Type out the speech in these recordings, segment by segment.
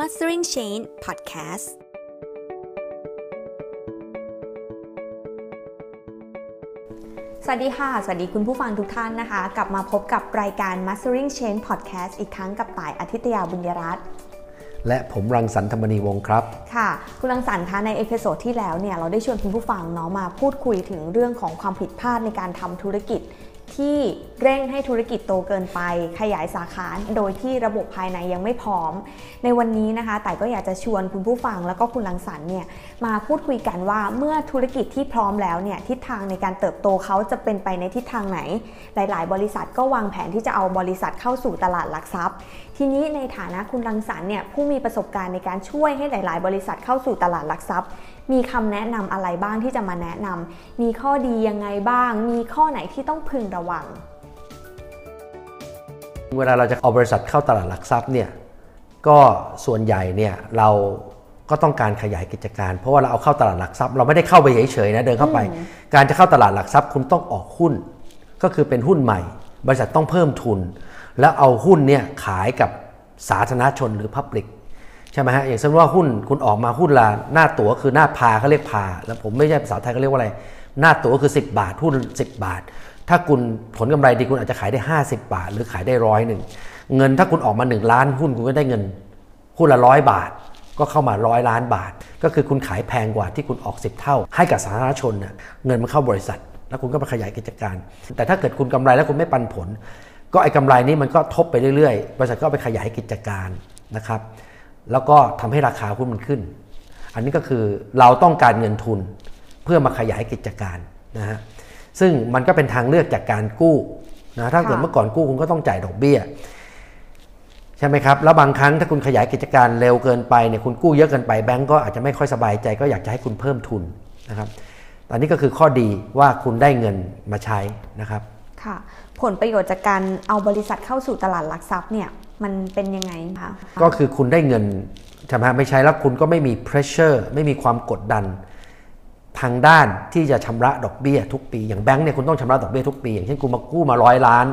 Mastering Change Podcast สวัสดีค่ะ สวัสดีคุณผู้ฟังทุกท่านนะคะ กลับมาพบกับรายการ Mastering Chain Podcast อีกครั้งกับต่ายอาทิตยาบุญยรัตน์และผมรังสรรค์ธรรมนีวงศ์ครับ ค่ะ คุณรังสรรค์คะใน episode ที่แล้วเนี่ยเราได้ชวนคุณผู้ฟังเนาะมาพูดคุยถึงเรื่องของความผิดพลาดในการทำธุรกิจ ที่เร่งให้ธุรกิจโตเกินไป ขยายสาขาโดยที่ระบบภายในยังไม่พร้อม ในวันนี้นะคะแต่ก็อยากจะชวนคุณผู้ฟังแล้วก็คุณลังสรรเนี่ยมาพูดคุยกันว่าเมื่อธุรกิจที่พร้อมแล้วเนี่ยทิศทางในการเติบโตเขาจะเป็นไปในทิศทางไหน หลาย ๆ บริษัทก็วางแผนที่จะเอาบริษัทเข้าสู่ตลาดหลักทรัพย์ ทีนี้ในฐานะคุณรังสรรเนี่ยผู้มีประสบการณ์ในการช่วยให้หลาย ๆ บริษัทเข้าสู่ตลาดหลักทรัพย์ มีคำแนะนำอะไรบ้างที่จะมาแนะนำมีข้อดียังไงบ้าง มีข้อไหนที่ต้องพึงระวัง เวลาเราจะเอาบริษัทเข้าตลาดหลักทรัพย์เนี่ยก็ส่วนใหญ่เนี่ยเราก็ต้องการขยายกิจการ เพราะว่าเราเอาเข้าตลาดหลักทรัพย์ เราไม่ได้เข้าไปเฉยๆนะเดินเข้าไป การจะเข้าตลาดหลักทรัพย์คุณต้องออกหุ้น ก็คือเป็นหุ้นใหม่ บริษัทต้องเพิ่มทุน แล้วเอาหุ้นเนี่ยขายกับสาธารณชนหรือพับลิกใช่ไหมฮะอย่างเช่นว่าหุ้นคุณออกมาหุ้นละหน้าตั๋วคือหน้าพาเขาเรียกพา แล้วผมไม่ใช่ภาษาไทยเขาเรียกว่าอะไร หน้าตั๋วคือ 10 บาทหุ้น 10 บาท ถ้าคุณผลกำไรดีคุณอาจจะขายได้ 50 บาท หรือขายได้ร้อยหนึ่งเงินถ้าคุณออกมา 1 ล้านหุ้นคุณก็ได้เงินหุ้นละร้อยบาท ก็เข้ามาร้อยล้านบาท ก็คือคุณขายแพงกว่าที่คุณออก 10 เท่า ให้กับสาธารณชนเน่ยเงินมันเข้าบริษัท แล้วคุณก็ไปขยายกิจการ แต่ถ้าเกิดคุณกำไรแล้วคุณไม่ปันผล ก็ไอ้กำไรนี้มันก็ทบไปเรื่อยๆบริษัทก็ไปขยายกิจการนะครับ แล้วก็ทำให้ราคาหุ้นมันขึ้น อันนี้ก็คือเราต้องการเงินทุนเพื่อมาขยายกิจการนะฮะซึ่งมันก็เป็นทางเลือกจากการกู้นะถ้าเกิดค่ะเมื่อก่อนกู้คุณก็ต้องจ่ายดอกเบี้ยใช่ไหมครับ แล้วบางครั้งถ้าคุณขยายกิจการเร็วเกินไปเนี่ยคุณกู้เยอะเกินไปแบงก์ก็อาจจะไม่ค่อยสบายใจก็อยากจะให้คุณเพิ่มทุนนะครับอันนี้ก็คือข้อดีว่าคุณได้เงินมาใช้นะครับ ค่ะ ผลประโยชน์จากการเอาบริษัทเข้าสู่ตลาดหลักทรัพย์เนี่ย มันเป็นยังไงคะก็คือคุณได้เงินใช่ไหมไม่ใช้แล้วคุณก็ไม่มี pressure ไม่มีความกดดัน ทางด้านที่จะชำระดอกเบี้ยทุกปี อย่างแบงก์เนี่ยคุณต้องชำระดอกเบี้ยทุกปี อย่างเช่นคุณมากู้มาร้อยล้าน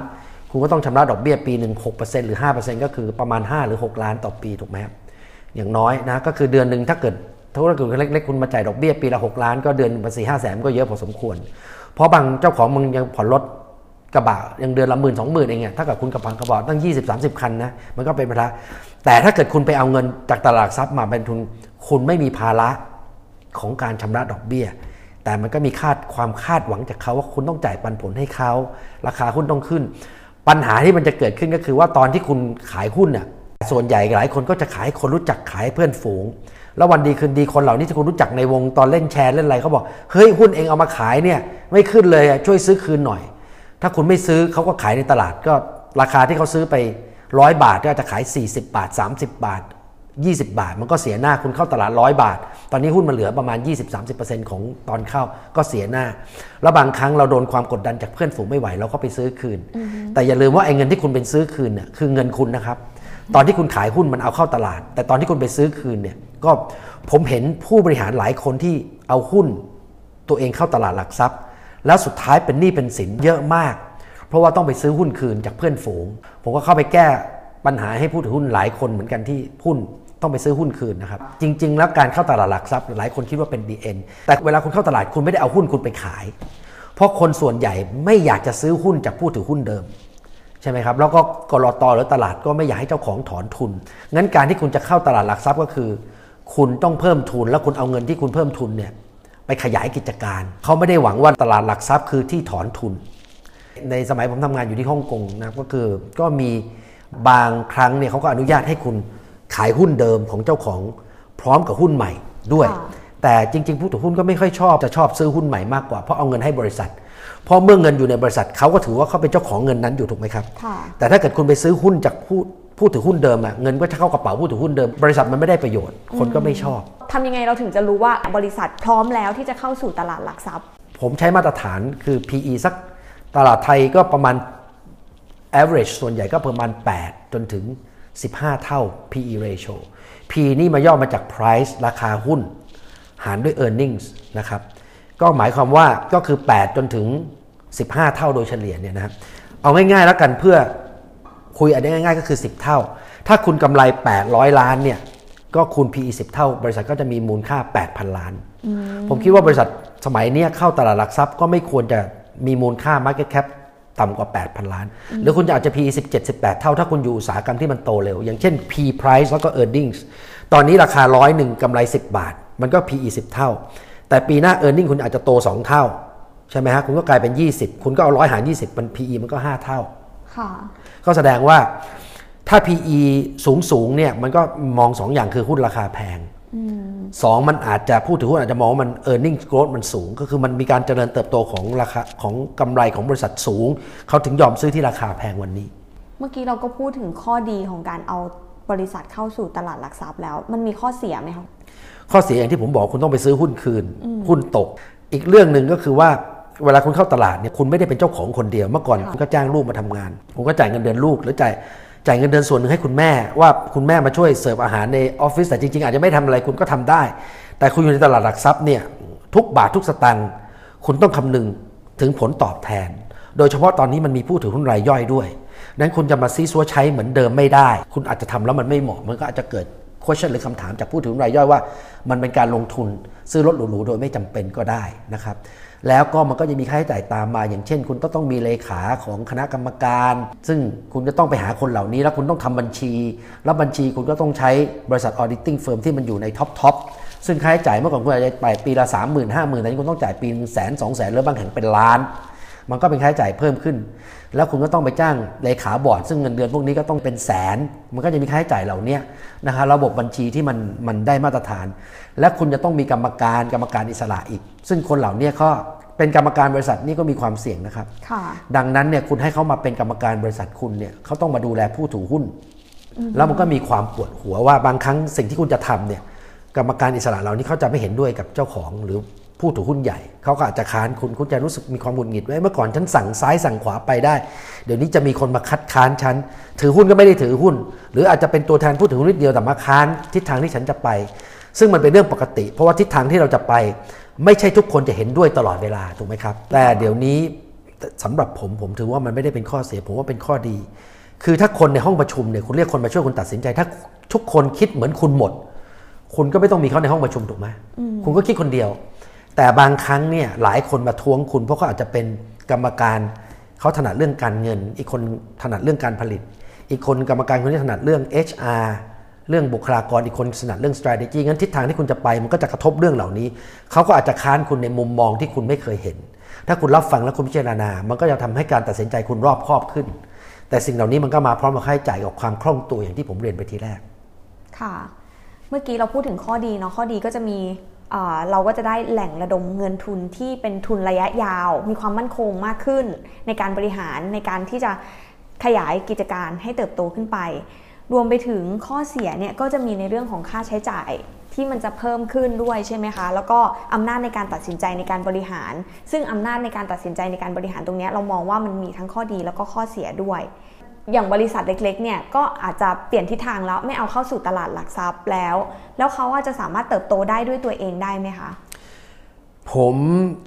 คุณก็ต้องชำระดอกเบี้ยปีหนึ่งหกเปอร์เซ็นต์หรือห้าเปอร์เซ็นต์ก็คือประมาณ 5 หรือ 6 ล้านต่อปีถูกไหมครับอย่างน้อยนะก็คือเดือนหนึ่งถ้าเกิดธุรกิจเล็กๆคุณมาจ่ายดอกเบี้ยปีละ 6 ล้าน ก็เดือนภาษีห้าแสนก็เยอะพอสมควร เพราะบางเจ้าของมึงยังผ่อนรถ กระบะยังเดือนละหมื่นสองหมื่นเองอะถ้าเกิดคุณกับพังกระบะตั้ง 20 30 คันนะมันก็เป็นไปได้แต่ถ้าเกิดคุณไปเอาเงินจากตลาดหลักทรัพย์มาเป็นทุน คุณไม่มีภาระของการชำระดอกเบี้ย แต่มันก็มีคาดความคาดหวังจากเขาว่าคุณต้องจ่ายปันผลให้เขาราคาหุ้นต้องขึ้น ปัญหาที่มันจะเกิดขึ้นก็คือว่าตอนที่คุณขายหุ้นน่ะส่วนใหญ่หลายคนก็จะขายคนรู้จักขายเพื่อนฝูง แล้ววันดีคืนดีคนเหล่านี้ที่คุณรู้จักในวงตอนเล่นแชร์เล่นอะไรเขาบอกเฮ้ยหุ้นเองเอามาขายเนี่ยไม่ขึ้นเลยช่วยซื้อคืนหน่อย ถ้าคุณไม่ซื้อเขาก็ขายในตลาด ก็ราคาที่เขาซื้อไปร้อยบาทก็อาจจะขาย 40 บาท 30 บาท 20 บาท มันก็เสียหน้าคุณเข้าตลาดร้อยบาท ตอนนี้หุ้นมันเหลือประมาณ 20-30%ของตอนเข้าก็เสียหน้า แล้วบางครั้งเราโดนความกดดันจากเพื่อนฝูงไม่ไหวเราก็ไปซื้อคืน แต่อย่าลืมว่าไอ้เงินที่คุณเป็นซื้อคืนเนี่ยคือเงินคุณนะครับ ตอนที่คุณขายหุ้นมันเอาเข้าตลาด แต่ตอนที่คุณไปซื้อคืนเนี่ยก็ผมเห็นผู้บริหารหลายคนที่เอาหุ้น ตัวเองเข้าตลาดหลักทรัพย์ แล้วสุดท้ายเป็นหนี้เป็นสินเยอะมาก เพราะว่าต้องไปซื้อหุ้นคืนจากเพื่อนฝูง ผมก็เข้าไปแก้ปัญหาให้ผู้ถือหุ้นหลายคนเหมือนกันที่หุ้นต้องไปซื้อหุ้นคืนนะครับ จริง ๆ แล้วการเข้าตลาดหลักทรัพย์หลายคนคิดว่าเป็น DN แต่เวลาคุณเข้าตลาดคุณไม่ได้เอาหุ้นคุณไปขาย เพราะคนส่วนใหญ่ไม่อยากจะซื้อหุ้นจากผู้ถือหุ้นเดิมใช่ไหมครับแล้วก็กรอตหรือตลาดก็ไม่อยากให้เจ้าของถอนทุน งั้นการที่คุณจะเข้าตลาดหลักทรัพย์ก็คือ คุณต้องเพิ่มทุน แล้วคุณเอาเงินที่คุณเพิ่มทุนเนี่ย ไปขยายกิจการ เขาไม่ได้หวังว่าตลาดหลักทรัพย์คือที่ถอนทุน ในสมัยผมทำงานอยู่ที่ฮ่องกงนะครับก็คือก็มีบางครั้งเนี่ยเขาก็อนุญาตให้คุณขายหุ้นเดิมของเจ้าของพร้อมกับหุ้นใหม่ด้วยค่ะแต่จริง ๆ ผู้ถือหุ้นก็ไม่ค่อยชอบจะชอบซื้อหุ้นใหม่มากกว่าเพราะเอาเงินให้บริษัทเพราะเมื่อเงินอยู่ในบริษัทเขาก็ถือว่าเขาเป็นเจ้าของเงินนั้นอยู่ถูกไหมครับค่ะแต่ถ้าเกิดคุณไปซื้อหุ้นจากผู้ ผู้ถือหุ้นเดิมอะเงินก็จะเข้ากระเป๋าผู้ถือหุ้นเดิม บริษัทมันไม่ได้ประโยชน์ คนก็ไม่ชอบ ทำยังไงเราถึงจะรู้ว่าบริษัทพร้อมแล้วที่จะเข้าสู่ตลาดหลักทรัพย์ ผมใช้มาตรฐานคือ PE สักตลาดไทยก็ประมาณ average ส่วนใหญ่ก็ประมาณ 8 จนถึง 15 เท่า PE ratio P นี่มาย่อมาจาก price ราคาหุ้น หารด้วย earnings นะครับ ก็หมายความว่าก็คือ 8 จนถึง 15 เท่าโดยเฉลี่ยเนี่ยนะครับเอาง่ายๆแล้วกันเพื่อ คุยอันนี้ง่ายๆก็คือ 10 เท่า ถ้าคุณกำไร 800 ล้านเนี่ยก็คูณ PE 10 เท่า บริษัทก็จะมีมูลค่า 8,000 ล้าน ผมคิดว่าบริษัทสมัยเนี้ยเข้าตลาดหลักทรัพย์ก็ไม่ควรจะมีมูลค่า Market Cap ต่ำกว่า 8,000 ล้าน หรือคุณจะอาจจะ PE 17 18 เท่า ถ้าคุณอยู่อุตสาหกรรมที่มันโตเร็ว อย่างเช่น P price แล้วก็ earnings ตอนนี้ราคาร้อยหนึ่งกำไร 10 บาท มันก็ PE 10 เท่า แต่ปีหน้า earning คุณอาจจะโต 2 เท่า ใช่ไหมฮะ คุณก็กลายเป็น 20 คุณก็เอาร้อยหาร 20 มัน PE มันก็ 5 เท่า ค่ะ ก็แสดงว่าถ้า PE สูงสูงเนี่ยมันก็มองสองอย่างคือหุ้นราคาแพงสองมันอาจจะผู้ถือหุ้นอาจจะมองว่ามัน e a r n i n g growth มันสูง ก็คือมันมีการเจริญเติบโตของราคาของกำไรของบริษัทสูง เขาถึงยอมซื้อที่ราคาแพงวันนี้ เมื่อกี้เราก็พูดถึงข้อดีของการเอาบริษัทเข้าสู่ตลาดหลักทรัพย์แล้ว มันมีข้อเสียไหมคะข้อเสียอย่างที่ผมบอกคุณต้องไปซื้อหุ้นคืน หุ้นตก อีกเรื่องหนึ่งก็คือว่า เวลาคุณเข้าตลาดเนี่ยคุณไม่ได้เป็นเจ้าของคนเดียวเมื่อก่อนคุณก็จ้างลูกมาทำงานคุณก็จ่ายเงินเดือนลูกหรือจ่ายจ่ายเงินเดือนส่วนหนึ่งให้คุณแม่ ว่าคุณแม่มาช่วยเสิร์ฟอาหารในออฟฟิศแต่จริงๆ อาจจะไม่ทำอะไรคุณก็ทำได้ แต่คุณอยู่ในตลาดหลักทรัพย์เนี่ยทุกบาททุกสตางค์คุณต้องคำนึงถึงผลตอบแทน โดยเฉพาะตอนนี้มันมีผู้ถือหุ้นรายย่อยด้วยนั้นคุณจะมาซีซัวใช้เหมือนเดิมไม่ได้ คุณอาจจะทำแล้วมันไม่เหมาะมันก็อาจจะเกิด question หรือคำถามจากผู้ถือหุ้นรายย่อยว่า มันเป็นการลงทุนซื้อรถหรูๆโดยไม่จำเป็นก็ได้นะครับ แล้วก็มันก็จะมีค่าใช้จ่ายตามมา อย่างเช่น คุณต้องต้องมีเลขาของคณะกรรมการ ซึ่งคุณจะต้องไปหาคนเหล่านี้ แล้วคุณต้องทำบัญชี แล้วบัญชีคุณก็ต้องใช้บริษัท auditing firm ที่มันอยู่ใน top top ซึ่งค่าใช้จ่ายเมื่อก่อนคุณอาจจะไปปีละ 3 0 0 0 0 5 0,000แต่นี้คุณต้องจ่ายปีนึงแสนสองแสนหรือบางแห่งเป็นล้าน มันก็เป็นค่าใช้จ่ายเพิ่มขึ้น แล้วคุณก็ต้องไปจ้างเลขาบอร์ดซึ่งเงินเดือนพวกนี้ก็ต้องเป็นแสน มันก็จะมีค่าใช้จ่ายเหล่านี้นะคะระบบบัญชีที่มันมันได้มาตรฐาน และคุณจะต้องมีกรรมการกรรมการอิสระอีก ซึ่งคนเหล่านี้ก็เป็นกรรมการบริษัทนี่ก็มีความเสี่ยงนะครับค่ะดังนั้นเนี่ยคุณให้เขามาเป็นกรรมการบริษัทคุณเนี่ยเขาต้องมาดูแลผู้ถือหุ้น แล้วมันก็มีความปวดหัวว่าบางครั้งสิ่งที่คุณจะทำเนี่ยกรรมการอิสระเหล่านี้เขาจะไม่เห็นด้วยกับเจ้าของหรือ ผู้ถือหุ้นใหญ่ เขาก็อาจจะค้านคุณคุณจะรู้สึกมีความหงุดหงิดไว้เมื่อก่อนฉันสั่งซ้ายสั่งขวาไปได้ เดี๋ยวนี้จะมีคนมาคัดค้านฉัน ถือหุ้นก็ไม่ได้ถือหุ้น หรืออาจจะเป็นตัวแทนผู้ถือหุ้นนิดเดียวแต่มาค้านทิศทางที่ฉันจะไป ซึ่งมันเป็นเรื่องปกติ เพราะว่าทิศทางที่เราจะไป ไม่ใช่ทุกคนจะเห็นด้วยตลอดเวลาถูกไหมครับ แต่เดี๋ยวนี้สำหรับผมผมถือว่ามันไม่ได้เป็นข้อเสียผมว่าเป็นข้อดี คือถ้าคนในห้องประชุมเนี่ยคุณเรียกคนมาช่วยคุณตัดสินใจ ถ้าทุกคนคิดเหมือนคุณหมด คุณก็ไม่ต้องมีเขาในห้องประชุมถูกไหมคุณก็คิดคนเดียว แต่บางครั้งเนี่ยหลายคนมาท้วงคุณ เพราะเขาอาจจะเป็นกรรมการเขาถนัดเรื่องการเงิน อีกคนถนัดเรื่องการผลิต อีกคนกรรมการคนนี้ถนัดเรื่อง HR เรื่องบุคลากรอีกคนถนัดเรื่อง strategy งั้นทิศทางที่คุณจะไปมันก็จะกระทบเรื่องเหล่านี้ เขาก็อาจจะค้านคุณในมุมมองที่คุณไม่เคยเห็น ถ้าคุณรับฟังและคุณพิจารณา มันก็จะทำให้การตัดสินใจคุณรอบคอบขึ้น แต่สิ่งเหล่านี้มันก็มาพร้อมกับค่าใช้จ่ายกับความคล่องตัวอย่างที่ผมเรียนไปทีแรก ค่ะ เมื่อกี้เราพูดถึงข้อดีเนาะข้อดีก็จะมี เราก็จะได้แหล่งระดมเงินทุนที่เป็นทุนระยะยาว มีความมั่นคงมากขึ้น ในการบริหารในการที่จะขยายกิจการให้เติบโตขึ้นไป รวมไปถึงข้อเสียเนี่ยก็จะมีในเรื่องของค่าใช้จ่ายที่มันจะเพิ่มขึ้นด้วยใช่ไหมคะ แล้วก็อำนาจในการตัดสินใจในการบริหาร ซึ่งอำนาจในการตัดสินใจในการบริหารตรงนี้เรามองว่ามันมีทั้งข้อดีแล้วก็ข้อเสียด้วย อย่างบริษัทเล็กๆเนี่ยก็อาจจะเปลี่ยนทิศทางแล้วไม่เอาเข้าสู่ตลาดหลักทรัพย์แล้ว แล้วเขาอาจจะสามารถเติบโตได้ด้วยตัวเองได้ไหมคะ ผม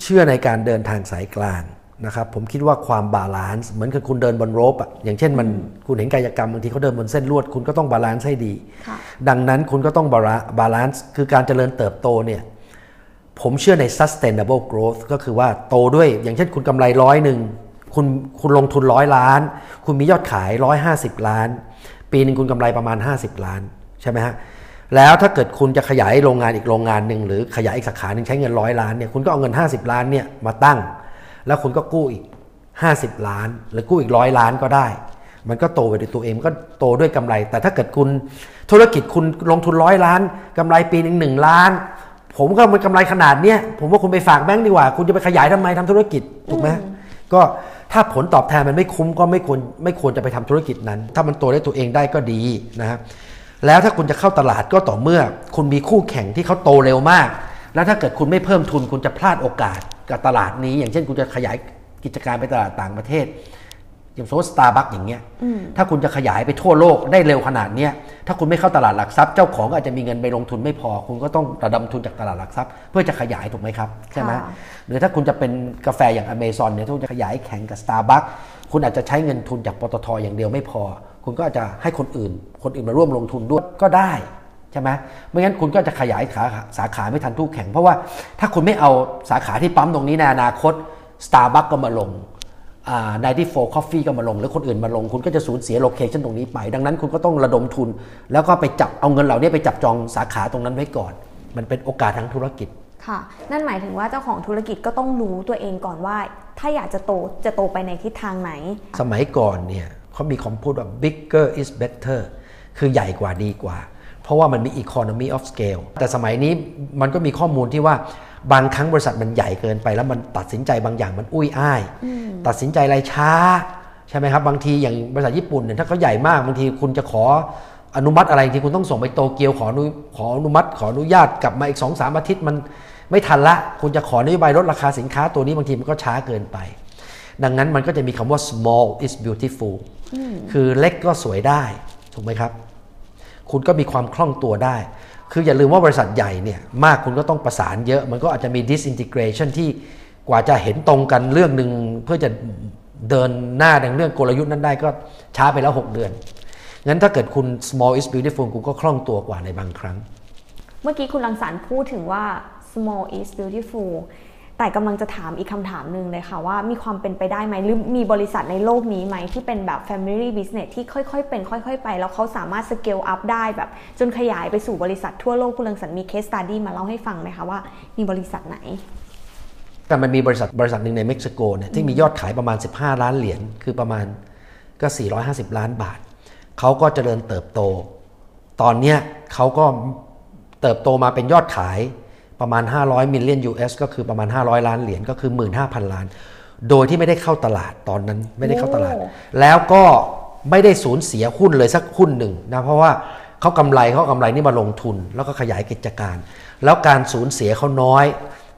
เชื่อในการเดินทางสายกลางนะครับผมคิดว่าความ balance เหมือนกับคุณเดินบน rope อะอย่างเช่นมันคุณเห็นกายกรรมบางทีเขาเดินบนเส้นลวดคุณก็ต้อง balance ให้ดีค่ะดังนั้นคุณก็ต้อง balance คือการเจริญเติบโตเนี่ยผมเชื่อใน sustainable growth ก็คือว่าโตด้วยอย่างเช่นคุณกำไรร้อยหนึ่ง คุณคุณลงทุนร้อยล้าน คุณมียอดขายร้อยห้าสิบล้าน ปีหนึ่งคุณกำไรประมาณ 50 ล้านใช่ไหมฮะแล้วถ้าเกิดคุณจะขยายโรงงานอีกโรงงานหนึ่งหรือขยายอีกสาขาหนึ่งใช้เงินร้อยล้านเนี่ยคุณก็เอาเงิน 50 ล้านเนี่ยมาตั้ง แล้วคุณก็กู้อีก 50 ล้าน หรือกู้อีกร้อยล้านก็ได้ มันก็โตไปด้วยตัวเองก็โตด้วยกำไร แต่ถ้าเกิดคุณธุรกิจคุณลงทุนร้อยล้านกำไรปีหนึ่งหนึ่งล้าน ผมก็มันกำไรขนาดเนี้ยผมว่าคุณไปฝากแบงก์ดีกว่า คุณจะไปขยายทำไมทำธุรกิจถูกไหม ก็ถ้าผลตอบแทนมันไม่คุ้มก็ไม่ควรไม่ควรจะไปทำธุรกิจนั้น ถ้ามันโตได้ตัวเองได้ก็ดีนะฮะแล้วถ้าคุณจะเข้าตลาดก็ต่อเมื่อ คุณมีคู่แข่งที่เขาโตเร็วมาก แล้วถ้าเกิดคุณไม่เพิ่มทุนคุณจะพลาดโอกาสกับตลาดนี้ อย่างเช่นคุณจะขยายกิจการไปตลาดต่างประเทศ อย่างสมมติสตาร์บัคอย่างเงี้ยถ้าคุณจะขยายไปทั่วโลกได้เร็วขนาดเนี้ยถ้าคุณไม่เข้าตลาดหลักทรัพย์เจ้าของก็อาจจะมีเงินไปลงทุนไม่พอ คุณก็ต้องระดมทุนจากตลาดหลักทรัพย์ เพื่อจะขยายถูกไหมครับใช่ไหมค่ะหรือถ้าคุณจะเป็นกาแฟอย่างอเมซอนเนี่ยถ้าคุณจะขยายแข่งกับสตาร์บัคคุณอาจจะใช้เงินทุนจากปตทอย่างเดียวไม่พอ คุณก็อาจจะให้คนอื่น คนอื่นมาร่วมลงทุนด้วยก็ได้ใช่ไหมไม่งั้นคุณก็จะขยายขาสาขาไม่ทันคู่แข่งเพราะว่าถ้าคุณไม่เอาสาขาที่ปั๊มตรงนี้ในอนาคต Starbucks ก็มาลง อ่า94 Coffee ก็มาลง หรือคนอื่นมาลง คุณก็จะสูญเสียโลเคชันตรงนี้ไป ดังนั้นคุณก็ต้องระดมทุน แล้วก็ไปจับเอาเงินเหล่านี้ไปจับจองสาขาตรงนั้นไว้ก่อน มันเป็นโอกาสทางธุรกิจค่ะ นั่นหมายถึงว่าเจ้าของธุรกิจก็ต้องรู้ตัวเองก่อนว่า ถ้าอยากจะโตจะโตไปในทิศทางไหน สมัยก่อนเนี่ยเขามีคำพูดว่า bigger is better คือใหญ่กว่าดีกว่า เพราะว่ามันมี economy of scale แต่สมัยนี้มันก็มีข้อมูลที่ว่า บางครั้งบริษัทมันใหญ่เกินไป แล้วมันตัดสินใจบางอย่างมันอุ้ยอ้าย ตัดสินใจอะไรช้าใช่ไหมครับบางทีอย่างบริษัทญี่ปุ่นเนี่ยถ้าเขาใหญ่มากบางทีคุณจะขออนุมัติอะไรที่คุณต้องส่งไปโตเกียวขออนุขออนุมัติขออนุญาตกลับมาอีกสองสามอาทิตย์มันไม่ทันละ คุณจะขอนโยบายลดราคาสินค้าตัวนี้บางทีมันก็ช้าเกินไป ดังนั้นมันก็จะมีคำว่า small is beautiful คือเล็กก็สวยได้ ถูกไหมครับ คุณก็มีความคล่องตัวได้ คืออย่าลืมว่าบริษัทใหญ่เนี่ยมากคุณก็ต้องประสานเยอะ มันก็อาจจะมี disintegration ที่กว่าจะเห็นตรงกันเรื่องหนึ่งเพื่อจะเดินหน้าในเรื่องกลยุทธ์นั้นได้ก็ช้าไปแล้ว 6 เดือน งั้นถ้าเกิดคุณ small is beautiful คุณก็คล่องตัวกว่าในบางครั้ง เมื่อกี้คุณรังสรรค์พูดถึงว่า small is beautiful แต่กำลังจะถามอีกคำถามหนึ่งเลยค่ะว่ามีความเป็นไปได้ไหมหรือมีบริษัทในโลกนี้ไหมที่เป็นแบบ family business ที่ค่อยๆ เป็น ค่อยๆ ไป แล้วเขาสามารถ scale up ได้แบบ จนขยายไปสู่บริษัททั่วโลกคุณเรังสรรค์มี case study มาเล่าให้ฟังไหมคะว่ามีบริษัทไหนแต่มันมีบริษัทบริษัทหนึ่งในเม็กซิโกเนี่ยที่มียอดขายประมาณ 15 ล้านเหรียญคือประมาณก็ 450 ล้านบาท เขาก็เจริญเติบโต ตอนเนี้ยเขาก็เติบโตมาเป็นยอดขาย ประมาณ 500 มิลเลียน US ก็คือประมาณ 500 ล้านเหรียญก็คือ 15,000 ล้าน โดยที่ไม่ได้เข้าตลาดตอนนั้นไม่ได้เข้าตลาดโอ้แล้วก็ไม่ได้สูญเสียหุ้นเลยสักหุ้นหนึ่งนะเพราะว่าเขากำไรเขาเอากำไรนี่มาลงทุน แล้วก็ขยายกิจการ แล้วการสูญเสียเขาน้อย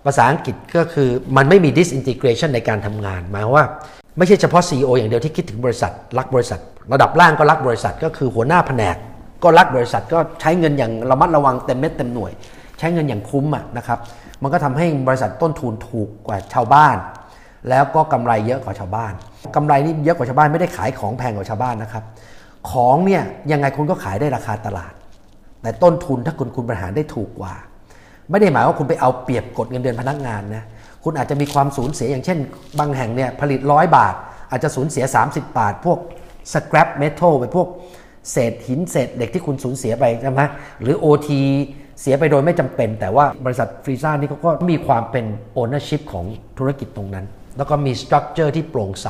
ภาษาอังกฤษก็คือมันไม่มี disintegration ในการทำงานหมายความว่า ไม่ใช่เฉพาะ CEO อย่างเดียวที่คิดถึงบริษัท รักบริษัท ระดับล่างก็รักบริษัท ก็คือหัวหน้าแผนก ก็รักบริษัทก็ใช้เงินอย่างระมัดระวังเต็มเม็ดเต็มหน่วย ใช้เงินอย่างคุ้มอะนะครับ มันก็ทำให้บริษัทต้นทุนถูกกว่าชาวบ้าน แล้วก็กำไรเยอะกว่าชาวบ้านกำไรนี่เยอะกว่าชาวบ้านไม่ได้ขายของแพงกว่าชาวบ้านนะครับ ของเนี่ยยังไงคุณก็ขายได้ราคาตลาด แต่ต้นทุนถ้าคุณคุณบริหารได้ถูกกว่า ไม่ได้หมายว่าคุณไปเอาเปรียบกดเงินเดือนพนักงานนะคุณอาจจะมีความสูญเสียอย่างเช่น บางแห่งเนี่ยผลิตร้อยบาท อาจจะสูญเสีย 30 บาท พวก scrap metal ไปพวกเศษหินเศษเหล็กที่คุณสูญเสียไปใช่ไหมหรือ OT เสียไปโดยไม่จำเป็น แต่ว่าบริษัทฟรีซ่านี่เขาก็มีความเป็น ownership ของธุรกิจตรงนั้น แล้วก็มี structure ที่โปร่งใส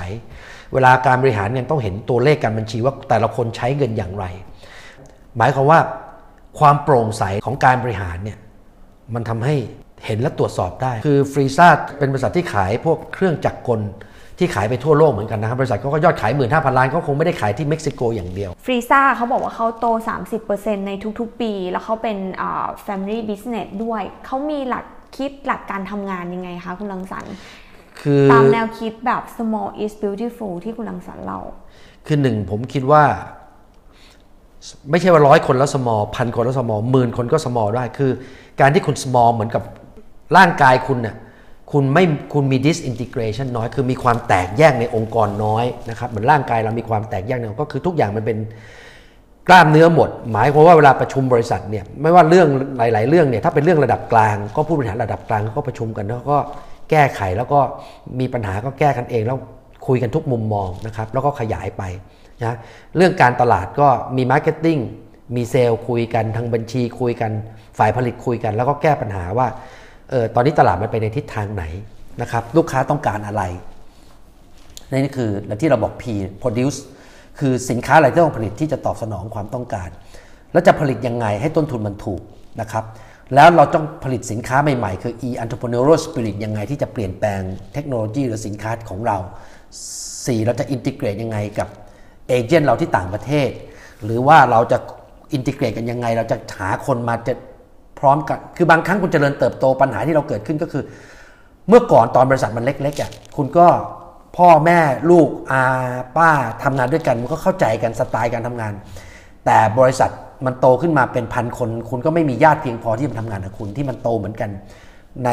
เวลาการบริหารเงินต้องเห็นตัวเลขการบัญชีว่าแต่ละคนใช้เงินอย่างไร หมายความว่าความโปร่งใสของการบริหารเนี่ยมันทำให้เห็นและตรวจสอบได้ คือฟรีซ่าเป็นบริษัทที่ขายพวกเครื่องจักรกล ที่ขายไปทั่วโลกเหมือนกันนะครับ บริษัทเขาก็ยอดขาย 1 5 0 0 0 ล้านเขาคงไม่ได้ขายที่เม็กซิโกอย่างเดียวฟรีซ่าเขาบอกว่าเขาโต 30%ในทุกๆ ปี แล้วเขาเป็นอ่า family business ด้วย เขามีหลักคิดหลักการทำงานยังไงคะคุณรังสรรค์คือตามแนวคิดแบบ small is beautiful ที่คุณรังสรรค์เล่าคือหนึ่งผมคิดว่า ไม่ใช่ว่าร้อยคนแล้วสมอพันคนแล้วสมอหมื่นคนก็สมอได้คือ การที่คุณสมอเหมือนกับร่างกายคุณเนี่ย คุณไม่คุณมี disintegration น้อยคือมีความแตกแยกในองค์กรน้อยนะครับเหมือนร่างกายเรามีความแตกแยกเนี่ยก็คือทุกอย่างมันเป็นกล้ามเนื้อหมด หมายความว่าเวลาประชุมบริษัทเนี่ยไม่ว่าเรื่องหลาย ๆ เรื่องเนี่ยถ้าเป็นเรื่องระดับกลาง ก็ผู้บริหารระดับกลางก็ประชุมกันแล้วก็แก้ไขแล้วก็มีปัญหาก็แก้กันเองแล้วคุยกันทุกมุมมองนะครับแล้วก็ขยายไปนะเรื่องการตลาดก็มี marketing มีเซลล์คุยกันทางบัญชีคุยกันฝ่ายผลิตคุยกัน แล้วก็แก้ปัญหาว่า เออตอนนี้ตลาดมันไปในทิศทางไหนนะครับลูกค้าต้องการอะไรนี่คือและที่เราบอก P product คือสินค้าอะไรที่ต้องผลิตที่จะตอบสนองความต้องการ แล้วจะผลิตยังไงให้ต้นทุนมันถูกนะครับแล้วเราต้องผลิตสินค้าใหม่ๆ คือ e entrepreneurial spirit ยังไงที่จะเปลี่ยนแปลงเทคโนโลยีหรือสินค้าของเรา 4 เราจะอินทิเกรตยังไงกับเอเจนต์เราที่ต่างประเทศ หรือว่าเราจะอินทิเกรตกันยังไง เราจะหาคนมาจะ พร้อมกัน คือบางครั้งคุณเจริญเติบโตปัญหาที่เราเกิดขึ้นก็คือ เมื่อก่อนตอนบริษัทมันเล็กๆอะคุณก็พ่อแม่ลูกอาป้าทำงานด้วยกันมันก็เข้าใจกันสไตล์การทำงาน แต่บริษัทมันโตขึ้นมาเป็นพันคน คุณก็ไม่มีญาติเพียงพอที่จะทำงานกับคุณที่มันโตเหมือนกัน ใน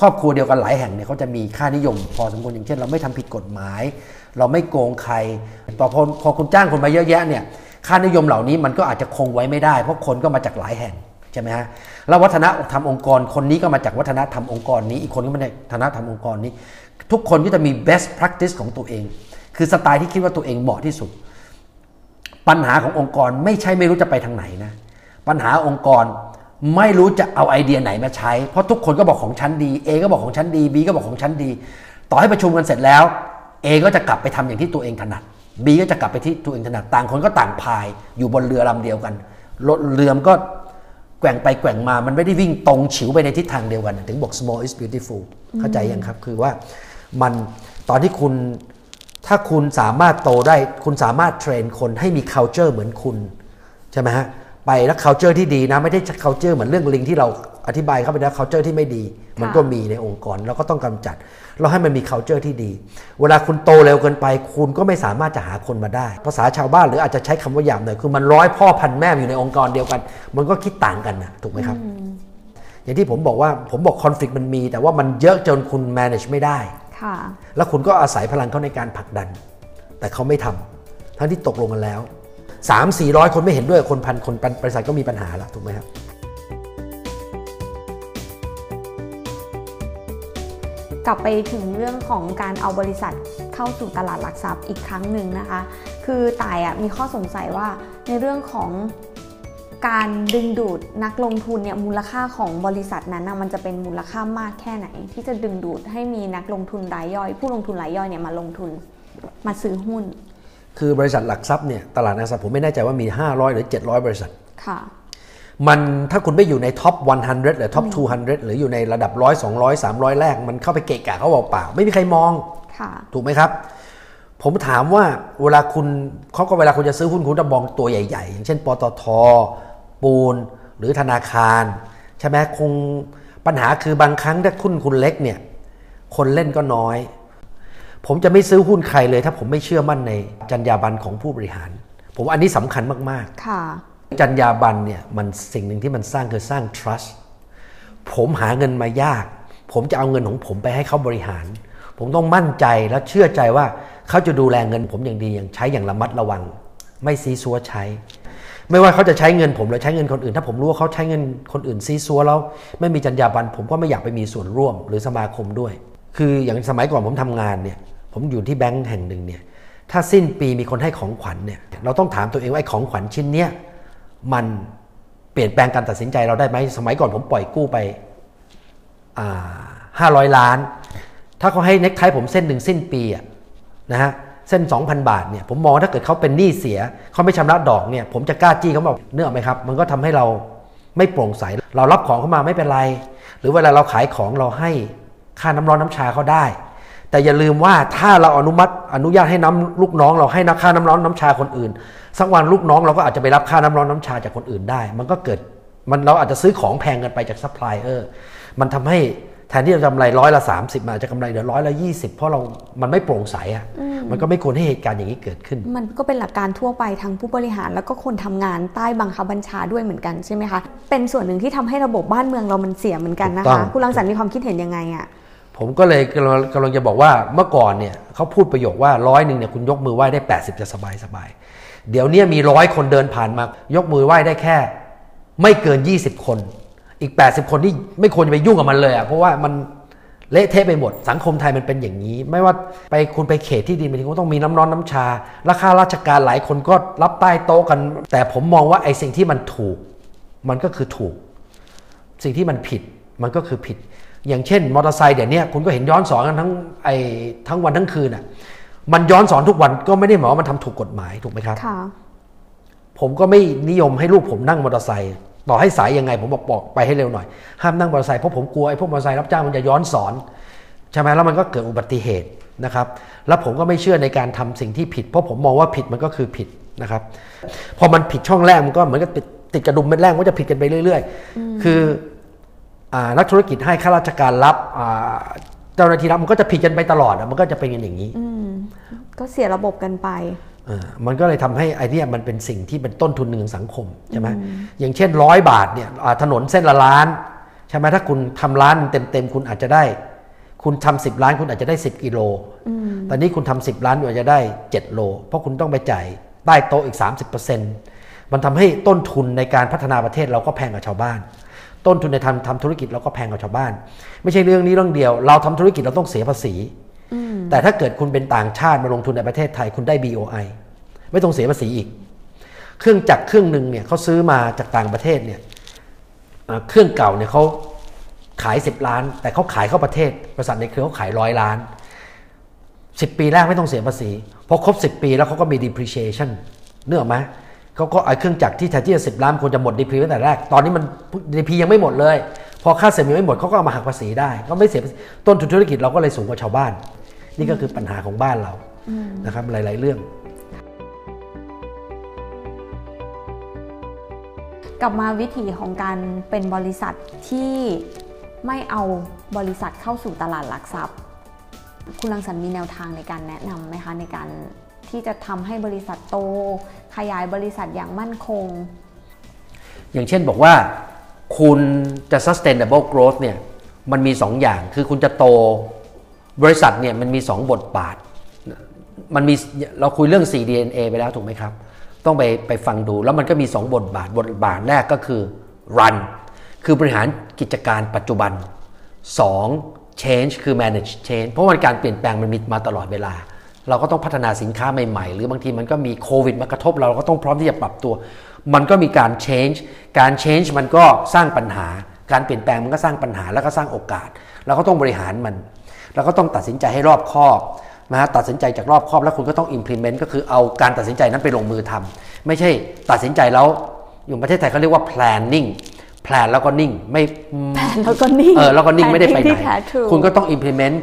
ครอบครัวเดียวกันหลายแห่งเนี่ยเขาจะมีค่านิยม พอสมควรอย่างเช่น เราไม่ทำผิดกฎหมาย เราไม่โกงใครพอพอพอคุณจ้างคนมาเยอะแยะเนี่ยค่านิยมเหล่านี้มันก็อาจจะคงไว้ไม่ได้ เพราะคนก็มาจากหลายแห่ง ใช่ไหมฮะแล้ววัฒนธรรมองค์กรคนนี้ก็มาจากวัฒนธรรมองค์กรนี้ อีกคนก็มาจากวัฒนธรรมองค์กรนี้ ทุกคนก็จะมี best practice ของตัวเอง คือสไตล์ที่คิดว่าตัวเองเหมาะที่สุด ปัญหาขององค์กรไม่ใช่ไม่รู้จะไปทางไหนนะ ปัญหาองค์กรไม่รู้จะเอาไอเดียไหนมาใช้ เพราะทุกคนก็บอกของฉันดี A ก็บอกของฉันดี B ก็บอกของฉันดี ต่อให้ประชุมกันเสร็จแล้ว A ก็จะกลับไปทำอย่างที่ตัวเองถนัด B ก็จะกลับไปที่ตัวเองถนัด ต่างคนก็ต่างพายอยู่บนเรือลำเดียวกันรถเรือมนก็ แกว่งไปแกว่งมามันไม่ได้วิ่งตรงฉิวไปในทิศทางเดียวกัน ถึงบอก small is beautiful เข้าใจยังครับ คือว่ามันตอนที่คุณถ้าคุณสามารถโตได้ คุณสามารถเทรนคนให้มี culture เหมือนคุณ ใช่ไหมฮะ ไปแล้ว culture ที่ดีนะ ไม่ได้ culture เหมือนเรื่องลิงที่เราอธิบายเข้าไปแล้ว culture ที่ไม่ดี มันก็มีในองค์กรเราก็ต้องกำจัด เราให้มันมี culture ที่ดี เวลาคุณโตเร็วเกินไป คุณก็ไม่สามารถจะหาคนมาได้ ภาษาชาวบ้านหรืออาจจะใช้คำว่าหยาบหน่อยคือมันร้อยพ่อพันแม่อยู่ในองค์กรเดียวกัน มันก็คิดต่างกันนะถูกไหมครับ อย่างที่ผมบอกว่าผมบอก conflict มันมี แต่ว่ามันเยอะจนคุณ manage ไม่ได้ค่ะแล้วคุณก็อาศัยพลังเขาในการผลักดัน แต่เขาไม่ทำทั้งที่ตกลงกันแล้ว 3 4 0 0คนไม่เห็นด้วยคนพันคนบริษัทก็มีปัญหาแล้วถูกไหมครับกลับไปถึงเรื่องของการเอาบริษัทเข้าสู่ตลาดหลักทรัพย์อีกครั้งหนึ่งนะคะ คือต่ายมีข้อสงสัยว่าในเรื่องของการดึงดูดนักลงทุนเนี่ยมูลค่าของบริษัทนั้นนะมันจะเป็นมูลค่ามากแค่ไหน ที่จะดึงดูดให้มีนักลงทุนรายย่อย ผู้ลงทุนรายย่อยเนี่ยมาลงทุนมาซื้อหุ้น คือบริษัทหลักทรัพย์เนี่ยตลาดหลักทรัพย์ผมไม่แน่ใจว่ามี 500 หรือ 700 บริษัทค่ะมันถ้าคุณไม่อยู่ในท็อป 100 หรือท็อป 200 หรืออยู่ในระดับ100 200 300แรก มันเข้าไปเกะกะเขาเปล่าๆไม่มีใครมองค่ะถูกไหมครับ ผมถามว่าเวลาคุณเขาก็เวลาคุณจะซื้อหุ้นคุณจะมองตัวใหญ่ ๆ อย่างเช่น ปตท ปูน หรือธนาคาร ใช่ไหมคงปัญหาคือบางครั้งถ้าหุ้นคุณเล็กเนี่ย คนเล่นก็น้อย ผมจะไม่ซื้อหุ้นใครเลย ถ้าผมไม่เชื่อมั่นในจรรยาบรรณของผู้บริหาร ผมอันนี้สำคัญมากค่ะๆจรรยาบรรณเนี่ยมันสิ่งหนึ่งที่มันสร้างคือสร้าง trust ผมหาเงินมายาก ผมจะเอาเงินของผมไปให้เขาบริหาร ผมต้องมั่นใจและเชื่อใจว่าเขาจะดูแลเงินผมอย่างดีอย่างใช้อย่างระมัดระวัง ไม่ซีซัวใช้ ไม่ว่าเขาจะใช้เงินผมหรือใช้เงินคนอื่น ถ้าผมรู้ว่าเขาใช้เงินคนอื่นซีซัวแล้วไม่มีจรรยาบรรณผมก็ไม่อยากไปมีส่วนร่วมหรือสมาคมด้วย คืออย่างสมัยก่อนผมทำงานเนี่ย ผมอยู่ที่แบงก์แห่งหนึ่งเนี่ยถ้าสิ้นปีมีคนให้ของขวัญเนี่ยเราต้องถามตัวเองว่าไอ้ของขวัญชิ้นเนี้ยมันเปลี่ยนแปลงการตัดสินใจเราได้ไหมสมัยก่อนผมปล่อยกู้ไปห้าร้อยล้าน ถ้าเขาให้เน็กไทผมเส้นหนึ่งสิ้นปีอะนะฮะเส้น 2,000 บาทเนี่ยผมมองว่าถ้าเกิดเขาเป็นหนี้เสียเขาไม่ชำระดอกเนี่ยผมจะกล้าจี้เขาบอกเนื้อไหมครับ มันก็ทำให้เราไม่โปร่งใส เรารับของเข้ามาไม่เป็นไร หรือเวลาเราขายของเราให้ค่าน้ำร้อนน้ำชาเขาได้ แต่อย่าลืมว่าถ้าเราอนุมัติอนุญาตให้น้ำลูกน้องเราให้นักค่าน้ำร้อนน้ำชาคนอื่น สักวันลูกน้องเราก็อาจจะไปรับค่าน้ำร้อนน้ำชาจากคนอื่นได้ มันก็เกิดมันเราอาจจะซื้อของแพงเกินไปจากซัพพลายเออร์มันทำให้แทนที่เราจะกำไรร้อยละ 30มันอาจจะกำไรเหลือร้อยละ 20 เพราะเรา มันไม่โปร่งใสอะ มันก็ไม่ควรให้เหตุการณ์อย่างนี้เกิดขึ้น มันก็เป็นหลักการทั่วไปทั้งผู้บริหาร แล้วก็คนทำงานใต้บังคับบัญชาด้วยเหมือนกันใช่ไหมคะ เป็นส่วนหนึ่งที่ทำให้ระบบบ้านเมืองเรามันเสียเหมือนกันนะถูกต้คะคุณรังสรรค์มีความคิดเห็นยังไงอะ ผมก็เลยกำลังกำลังจะบอกว่าเมื่อก่อนเนี่ยเขาพูดประโยคว่าร้อยหนึ่งเนี่ยคุณยกมือไหว้ได้ 80 จะสบายสบายเดี๋ยวเนี้มีร้อยคนเดินผ่านมา ยกมือไหว้ได้แค่ ไม่เกิน 20 คน อีก 80 คนที่ไม่ควรจะไปยุ่งกับมันเลยอะเพราะว่ามันเละเทะไปหมด สังคมไทยมันเป็นอย่างนี้ ไม่ว่าไปคุณไปเขตที่ดินไปทีก็ต้องมีน้ำร้อนน้ำชา ราคาราชการหลายคนก็รับใต้โต๊ะกัน แต่ผมมองว่าไอ้สิ่งที่มันถูก มันก็คือถูก สิ่งที่มันผิดมันก็คือผิด อย่างเช่นมอเตอร์ไซค์เดี๋ยวนี้คุณก็เห็นย้อนสอนกันทั้งไอ้ทั้งวันทั้งคืนอะมันย้อนสอนทุกวันก็ไม่ได้หมายว่ามันทำถูกกฎหมายถูกไหมครับค่ะผมก็ไม่นิยมให้ลูกผมนั่งมอเตอร์ไซค์ต่อให้สายยังไงผมบอกบอกไปให้เร็วหน่อย ห้ามนั่งมอเตอร์ไซค์เพราะผมกลัวไอ้พวกมอเตอร์ไซค์รับจ้างมันจะย้อนสอนใช่ไหมแล้วมันก็เกิดอุบัติเหตุนะครับ แล้วผมก็ไม่เชื่อในการทำสิ่งที่ผิด เพราะผมมองว่าผิดมันก็คือผิดนะครับ พอมันผิดช่องแรกมันก็เหมือนกับติดติดกระดุมเม็ดแรกมันก็จะผิดกันไปเรื่อย ๆ คืออ่า นักธุรกิจให้ข้าราชการรับอ่าเจ้าหน้าที่รับมันก็จะผิดกันไปตลอดอะมันก็จะเป็นกันอย่างนี้อืมก็เสียระบบกันไปเออมันก็เลยทำให้ไอเนี้ยมันเป็นสิ่งที่เป็นต้นทุนหนึ่งของสังคมใช่ไหมอย่างเช่นร้อยบาทเนี่ยอ่าถนนเส้นละล้านใช่ไหมถ้าคุณทำร้านเต็มเต็มๆคุณอาจจะได้ คุณทำสิบล้านคุณอาจจะได้ 10 กิโลตอนนี้คุณทำสิบล้านคุณอาจจะได้ 7 โล เพราะคุณต้องไปจ่ายใต้โต๊ะอีก 30%มันทำให้ต้นทุนในการพัฒนาประเทศเราก็แพงกว่าชาวบ้าน ต้นทุนในทำทำธุรกิจเราก็แพงกว่าชาวบ้าน ไม่ใช่เรื่องนี้เรื่องเดียว เราทำธุรกิจเราต้องเสียภาษี แต่ถ้าเกิดคุณเป็นต่างชาติมาลงทุนในประเทศไทยคุณได้ BOI ไม่ต้องเสียภาษีอีก เครื่องจักรเครื่องหนึ่งเนี่ยเขาซื้อมาจากต่างประเทศเนี่ยเอ่อเครื่องเก่าเนี่ยเขาขาย 10 ล้าน แต่เขาขายเข้าประเทศบริษัทในเครือเขาขายร้อยล้าน 10 ปีแรกไม่ต้องเสียภาษีพอครบ 10 ปีแล้วเขาก็มี depreciation เนื้ออกไหม เขาก็เอาเครื่องจักรที่แทนที่จะสิล้านควรจะหมด depreciation ตั้งแต่แรก ตอนนี้มัน DP ยังไม่หมดเลย พอค่าเสร็จยังไม่หมดเขาก็เอามาหักภาษีได้ ก็ไม่เสียต้นทุนธุรกิจเราก็เลยสูงกว่าชาวบ้าน นี่ก็คือปัญหาของบ้านเรานะครับหลาย ๆ เรื่อง กลับมาวิธีของการเป็นบริษัทที่ไม่เอาบริษัทเข้าสู่ตลาดหลักทรัพย์ คุณรังสรรค์มีแนวทางในการแนะนำไหมคะในการ ที่จะทำให้บริษัทโต ขยายบริษัทอย่างมั่นคง อย่างเช่นบอกว่าคุณจะ sustainable growth เนี่ยมันมี2อย่างคือคุณจะโตบริษัทเนี่ยมันมี 2 บทบาท มันมีเราคุยเรื่อง 4DNA ไปแล้วถูกไหมครับ ต้องไปไปฟังดูแล้วมันก็มี 2 บทบาท บทบาทแรกก็คือ run คือบริหารกิจการปัจจุบัน 2 change คือ manage change เพราะว่าการเปลี่ยนแปลงมันมีมาตลอดเวลา เราก็ต้องพัฒนาสินค้าใหม่ๆ หรือบางทีมันก็มีโควิดมากระทบเราเราก็ต้องพร้อมที่จะปรับตัว มันก็มีการ change การ change มันก็สร้างปัญหา การเปลี่ยนแปลงมันก็สร้างปัญหาแล้วก็สร้างโอกาส เราก็ต้องบริหารมันเราก็ต้องตัดสินใจให้รอบคอบนะฮะตัดสินใจจากรอบคอบแล้วคุณก็ต้อง implement ก็คือเอาการตัดสินใจนั้นไปลงมือทำไม่ใช่ตัดสินใจแล้วอยู่ประเทศไทยเขาเรียกว่า planning แพลนแล้วก็นิ่งไม่แผนแล้วก็นิ่งเออแล้วก็นิ่งไม่ได้ไปไหที่นแท้ทรูคุณก็ต้อง implement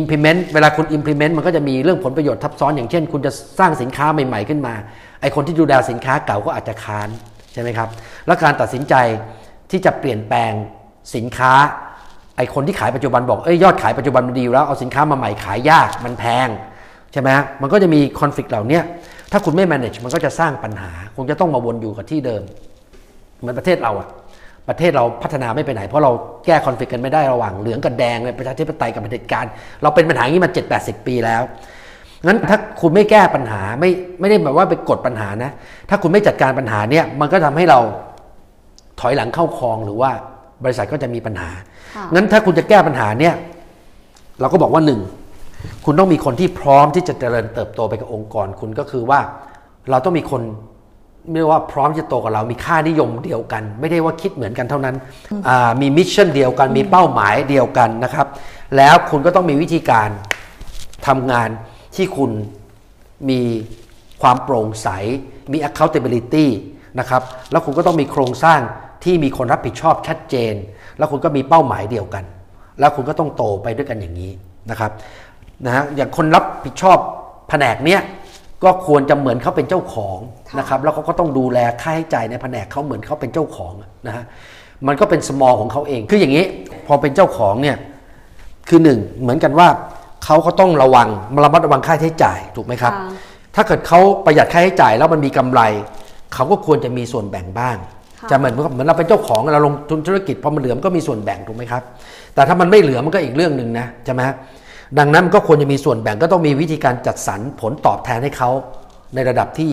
implement เวลาคุณ implement มันก็จะมีเรื่องผลประโยชน์ทับซ้อน อย่างเช่น คุณจะสร้างสินค้าใหม่ ๆ ขึ้นมา ไอคนที่ดูแลสินค้าเก่าก็อาจจะค้านใช่ไหมครับ แล้วการตัดสินใจที่จะเปลี่ยนแปลงสินค้า ไอคนที่ขายปัจจุบันบอก เอ้ยยอดขายปัจจุบันมันดีแล้วเอาสินค้ามาใหม่ขายยากมันแพงใช่ไหมฮะมันก็จะมีคอนฟ lict เหล่านี้ถ้าคุณไม่ manage มันก็จะสร้างปัญหาคงจะต้องมาวนอยู่กับที่เดิม เหมือนประเทศเราอะ ประเทศเราพัฒนาไม่ไปไหน เพราะเราแก้คอนฟ lict กันไม่ได้ระหว่างเหลืองกับแดงเลยประชาธิปไตยกับเผด็จการ เราเป็นปัญหาอย่างนี้มา 7 8 0 ปีแล้วงั้นถ้าคุณไม่แก้ปัญหาไม่ไม่ได้แบบว่าไปกดปัญหานะ ถ้าคุณไม่จัดการปัญหาเนี่ยมันก็ทำให้เราถอยหลังเข้าคลองหรือว่าบริษัทก็จะมีปัญหาค่ะงั้นถ้าคุณจะแก้ปัญหาเนี่ยเราก็บอกว่าหนึ่งคุณต้องมีคนที่พร้อมที่จะเจริญเติบโตไปกับองค์กร คุณก็คือว่าเราต้องมีคน ไม่ว่าพร้อมจะโตกับเรา มีค่านิยมเดียวกัน ไม่ได้ว่าคิดเหมือนกันเท่านั้นอ่ามี mission เดียวกัน มีเป้าหมายเดียวกันนะครับ แล้วคุณก็ต้องมีวิธีการทำงานที่คุณมีความโปร่งใส มี accountability นะครับ แล้วคุณก็ต้องมีโครงสร้างที่มีคนรับผิดชอบชัดเจน แล้วคุณก็มีเป้าหมายเดียวกัน แล้วคุณก็ต้องโตไปด้วยกันอย่างนี้นะครับ นะฮะ อย่างคนรับผิดชอบแผนกเนี้ย ก็ควรจะเหมือนเขาเป็นเจ้าของ นะครับแล้วเขาก็ต้องดูแลค่าใช้จ่ายในแผนกเขาเหมือนเขาเป็นเจ้าของนะฮะมันก็เป็น small ของเขาเองคืออย่างนี้ พอเป็นเจ้าของเนี่ยคือหนึ่งเหมือนกันว่าเขาก็ต้องระวังระมัดระวังค่าใช้จ่ายถูกไหมครับค่ะถ้าเกิดเขาประหยัดค่าใช้จ่ายแล้วมันมีกำไรเขาก็ควรจะมีส่วนแบ่งบ้างค่ะจะเหมือนเหมือนเราเป็นเจ้าของเราลงทุนธุรกิจพอมันเหลือมันก็มีส่วนแบ่งถูกไหมครับ แต่ถ้ามันไม่เหลือมันก็อีกเรื่องหนึ่งนะใช่ไหมฮะดังนั้นมันก็ควรจะมีส่วนแบ่งก็ต้องมีวิธีการจัดสรรผลตอบแทนให้เขาในระดับที่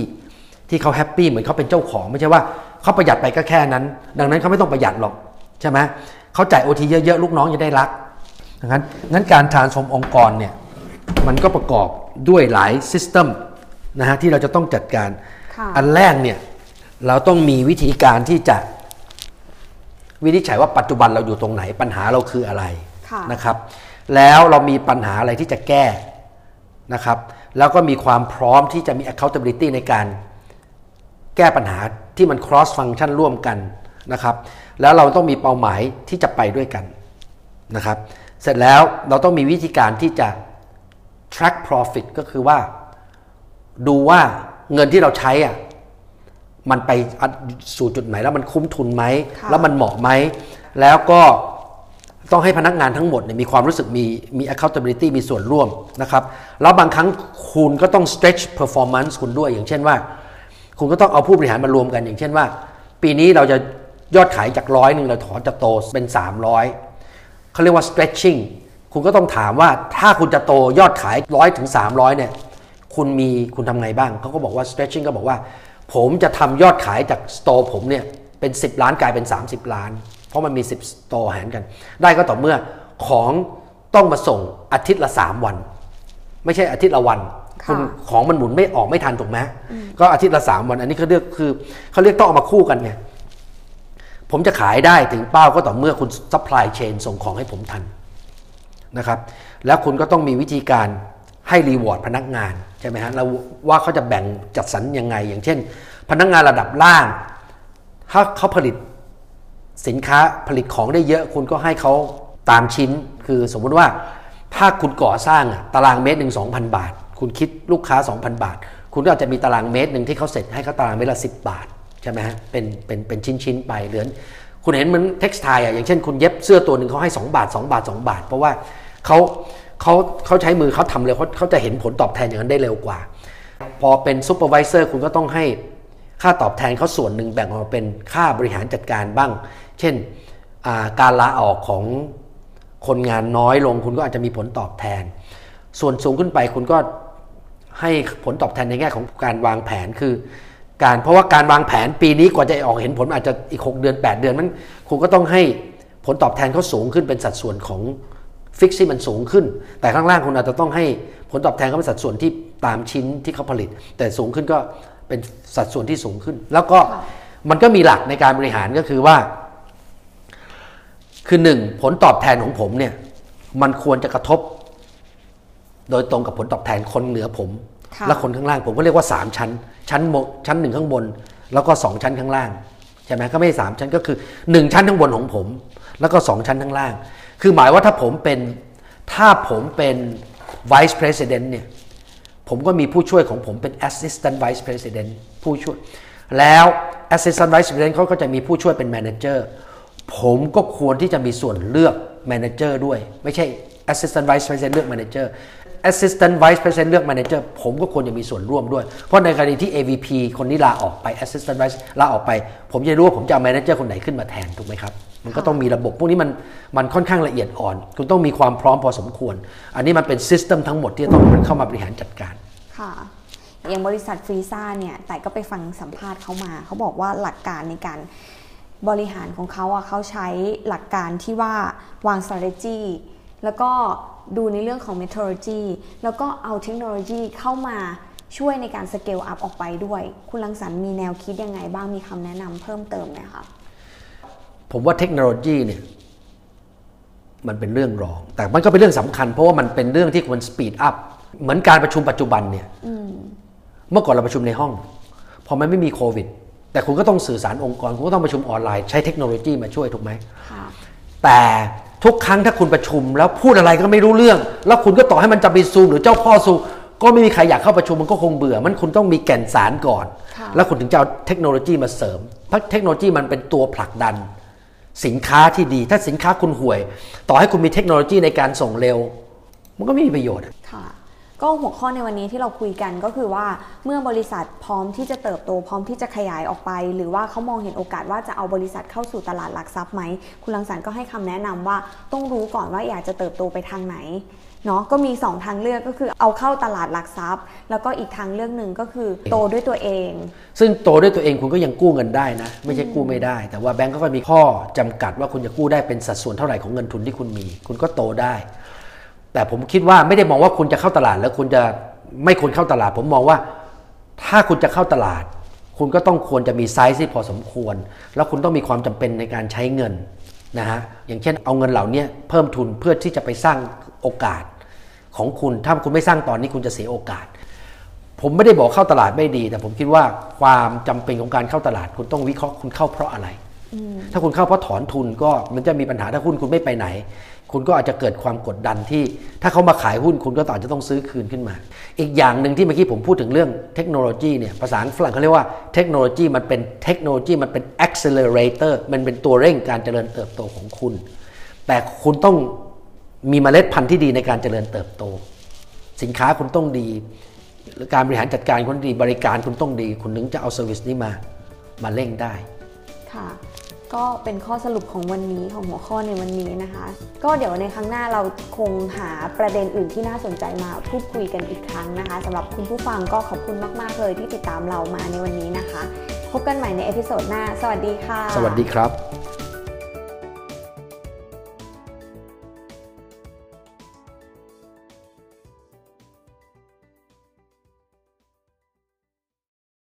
ที่เขาแฮปปี้เหมือนเขาเป็นเจ้าของ ไม่ใช่ว่าเขาประหยัดไปก็แค่นั้น ดังนั้นเขาไม่ต้องประหยัดหรอกใช่ไหมเขาจ่ายโอทีเยอะๆลูกน้องจะได้รักงั้นงั้นการทานสมองค์กรเนี่ยมันก็ประกอบด้วยหลายซิสเต็มนะฮะที่เราจะต้องจัดการค่ะอันแรกเนี่ยเราต้องมีวิธีการที่จะวินิจฉัยว่าปัจจุบันเราอยู่ตรงไหนปัญหาเราคืออะไรค่ะนะครับ แล้วเรามีปัญหาอะไรที่จะแก้นะครับ แล้วก็มีความพร้อมที่จะมี accountability ในการ แก้ปัญหาที่มัน cross function ร่วมกันนะครับ แล้วเราต้องมีเป้าหมายที่จะไปด้วยกันนะครับ เสร็จแล้วเราต้องมีวิธีการที่จะ track profit ก็คือว่า ดูว่าเงินที่เราใช้อะมันไปสู่จุดไหนแล้วมันคุ้มทุนไหมค่ะแล้วมันเหมาะไหม แล้วก็ต้องให้พนักงานทั้งหมดเนี่ยมีความรู้สึกมีมี accountability มีส่วนร่วมนะครับ แล้วบางครั้งคุณก็ต้อง stretch performance คุณด้วยอย่างเช่นว่า คุณก็ต้องเอาผู้บริหารมารวมกันอย่างเช่นว่า ปีนี้เราจะยอดขายจากร้อยหนึ่งเราถอนจะโตเป็น 300เขาเรียกว่า stretching คุณก็ต้องถามว่าถ้าคุณจะโตยอดขายร้อยถึง300เนี่ยคุณมีคุณทำไงบ้าง เขาก็บอกว่า stretching ก็บอกว่า ผมจะทำยอดขายจากสโตร์ผมเนี่ยเป็น 10 ล้านกลายเป็น 30 ล้าน เพราะมันมี 10 สโตร์แหนกัน ได้ก็ต่อเมื่อของต้องมาส่งอาทิตย์ละ 3 วัน ไม่ใช่อาทิตย์ละวัน ค่ะคุณของมันหมุนไม่ออกไม่ทันถูกไหมก็อาทิตย์ละ3วัน อันนี้เขาเรียกคือเขาเรียกต้องเอามาคู่กันไงผมจะขายได้ถึงเป้าก็ต่อเมื่อคุณ supply chain ส่งของให้ผมทันนะครับ แล้วคุณก็ต้องมีวิธีการให้รีวอร์ดพนักงานใช่ไหมฮะแล้วว่าเขาจะแบ่งจัดสรรยังไง อย่างเช่น พนักงานระดับล่าง ถ้าเขาผลิตสินค้าผลิตของได้เยอะ คุณก็ให้เขาตามชิ้น คือสมมุติว่าถ้าคุณก่อสร้างอะตารางเมตรหนึ่งสองพันบาท คุณคิดลูกค้า 2,000 บาท คุณก็อาจจะมีตารางเมตรหนึ่งที่เขาเสร็จให้เขาตารางเมตรละสิบาทใช่ไหมฮะเป็นเป็นเป็นชิ้นชิ้นไปเหลือนคุณเห็นเหมือนเท็กซ์ไทอะอย่างเช่นคุณเย็บเสื้อตัวหนึ่งเขาให้ 2 บาท 2 บาท 2 บาท เพราะว่าเขาเขาเขาใช้มือเขาทำเร็วเขาเขาจะเห็นผลตอบแทนอย่างนั้นได้เร็วกว่า พอเป็น supervisor คุณก็ต้องให้ค่าตอบแทนเขาส่วนหนึ่งแบ่งออกเป็นค่าบริหารจัดการบ้าง เช่นการลาออกของคนงานน้อยลง คุณก็อาจจะมีผลตอบแทน ส่วนสูงขึ้นไปคุณก็ ให้ผลตอบแทนในแง่ของการวางแผนคือ การเพราะว่าการวางแผนปีนี้กว่าจะออกเห็นผลอาจจะอีก 6 เดือน 8 เดือนมันคุณก็ต้องให้ผลตอบแทนเขาสูงขึ้นเป็นสัดส่วนของฟิกซี่มันสูงขึ้น แต่ข้างล่างคุณอาจจะต้องให้ผลตอบแทนเขาเป็นสัดส่วนที่ตามชิ้นที่เขาผลิต แต่สูงขึ้นก็เป็นสัดส่วนที่สูงขึ้น แล้วก็มันก็มีหลักในการบริหารก็คือว่า คือหนึ่งผลตอบแทนของผมเนี่ยมันควรจะกระทบ โดยตรงกับผลตอบแทนคนเหนือผม และคนข้างล่างผมก็เรียกว่า 3 ชั้น ชั้นชั้นหนึ่งข้างบน แล้วก็ 2 ชั้นข้างล่างใช่ไหมก็ไม่ใช่สามชั้นก็คือ 1 ชั้นข้างบนของผม แล้วก็ 2 ชั้นข้างล่าง คือหมายว่าถ้าผมเป็นถ้าผมเป็น vice president เนี่ยผมก็มีผู้ช่วยของผมเป็น assistant vice president ผู้ช่วย แล้ว assistant vice president เขาก็จะมีผู้ช่วยเป็น manager ผมก็ควรที่จะมีส่วนเลือก manager ด้วย ไม่ใช่ assistant vice president เลือก manager assistant vice president เลือก manager ผมก็ควรจะมีส่วนร่วมด้วย เพราะในกรณีที่ AVP คนนี้ลาออกไป assistant vice ลาออกไป ผมจะรู้ว่าผมจะเอา manager คนไหนขึ้นมาแทนถูกไหมครับ มันก็ต้องมีระบบ พวกนี้มันมันค่อนข้างละเอียดอ่อน คุณต้องมีความพร้อมพอสมควร อันนี้มันเป็น system ทั้งหมดที่ต้องเข้ามาบริหารจัดการค่ะอย่างบริษัทฟรีซ่าเนี่ยแต่ก็ไปฟังสัมภาษณ์เขามา เขาบอกว่าหลักการในการบริหารของเขาอะเขาใช้หลักการที่ว่าวาง strategy แล้วก็ ดูในเรื่องของ methodology แล้วก็เอาเทคโนโลยีเข้ามาช่วยในการ scale up ออกไปด้วย คุณลังสรรค์มีแนวคิดยังไงบ้างมีคำแนะนำเพิ่มเติมไหมคะผมว่าเทคโนโลยีเนี่ยมันเป็นเรื่องรอง แต่มันก็เป็นเรื่องสำคัญ เพราะว่ามันเป็นเรื่องที่ควรสปีดอัพเหมือนการประชุมปัจจุบันเนี่ยเมื่อก่อนเราประชุมในห้อง พอมันไม่มีโควิด แต่คุณก็ต้องสื่อสารองค์กร คุณก็ต้องประชุมออนไลน์ใช้เทคโนโลยีมาช่วยถูกไหมค่ะแต่ ทุกครั้งถ้าคุณประชุม แล้วพูดอะไรก็ไม่รู้เรื่อง แล้วคุณก็ต่อให้มันจะมีซูมหรือเจ้าพ่อซูมก็ไม่มีใครอยากเข้าประชุมมันก็คงเบื่อ มันคุณต้องมีแก่นสารก่อนค่ะแล้วคุณถึงจะเอาเทคโนโลยีมาเสริม เพราะเทคโนโลยีมันเป็นตัวผลักดัน สินค้าที่ดี ถ้าสินค้าคุณห่วย ต่อให้คุณมีเทคโนโลยีในการส่งเร็ว มันก็ไม่มีประโยชน์อะค่ะ ก็หัวข้อในวันนี้ที่เราคุยกันก็คือว่าเมื่อบริษัทพร้อมที่จะเติบโตพร้อมที่จะขยายออกไป หรือว่าเขามองเห็นโอกาสว่าจะเอาบริษัทเข้าสู่ตลาดหลักทรัพย์ไหม คุณลังสรรค์ก็ให้คำแนะนำว่าต้องรู้ก่อนว่าอยากจะเติบโตไปทางไหนเนาะก็มี 2 ทางเลือกก็คือเอาเข้าตลาดหลักทรัพย์ แล้วก็อีกทางเลือกหนึ่งก็คือโตด้วยตัวเอง ซึ่งโตด้วยตัวเองคุณก็ยังกู้เงินได้นะ ไม่ใช่กู้ไม่ได้ แต่ว่าแบงก์ก็มีข้อจำกัดว่าคุณจะกู้ได้เป็นสัดส่วนเท่าไหร่ของเงินทุนที่คุณมี คุณก็โตได้ แต่ผมคิดว่าไม่ได้มองว่าคุณจะเข้าตลาด แล้วคุณจะไม่ควรเข้าตลาด ผมมองว่าถ้าคุณจะเข้าตลาด คุณก็ต้องควรจะมีไซส์ที่พอสมควร แล้วคุณต้องมีความจำเป็นในการใช้เงินนะฮะอย่างเช่นเอาเงินเหล่านี้เพิ่มทุนเพื่อที่จะไปสร้างโอกาสของคุณถ้าคุณไม่สร้างตอนนี้คุณจะเสียโอกาส ผมไม่ได้บอกเข้าตลาดไม่ดี แต่ผมคิดว่าความจำเป็นของการเข้าตลาด คุณต้องวิเคราะห์คุณเข้าเพราะอะไร ถ้าคุณเข้าเพราะถอนทุนก็มันจะมีปัญหาถ้าหุ้นคุณไม่ไปไหน คุณก็อาจจะเกิดความกดดันที่ ถ้าเขามาขายหุ้นคุณก็อาจจะต้องซื้อคืนขึ้นมา อีกอย่างหนึ่งที่เมื่อกี้ผมพูดถึงเรื่องเทคโนโลยีเนี่ยภาษาฝรั่งเขาเรียกว่าเทคโนโลยีมันเป็นเทคโนโลยีมันเป็น accelerator มันเป็นตัวเร่งการเจริญเติบโตของคุณ แต่คุณต้องมีเมล็ดพันธุ์ที่ดีในการเจริญเติบโต สินค้าคุณต้องดีหรือการบริหารจัดการคุณดีบริการคุณต้องดี คุณถึงจะเอา service นี้มามาเร่งได้ค่ะ ก็เป็นข้อสรุปของวันนี้ของหัวข้อในวันนี้นะคะ ก็เดี๋ยวในครั้งหน้าเราคงหาประเด็นอื่นที่น่าสนใจมาพูดคุยกันอีกครั้งนะคะสำหรับคุณผู้ฟังก็ขอบคุณมากๆเลยที่ติดตามเรามาในวันนี้นะคะ พบกันใหม่ใน episode หน้า สวัสดีค่ะ สวัสดีครับ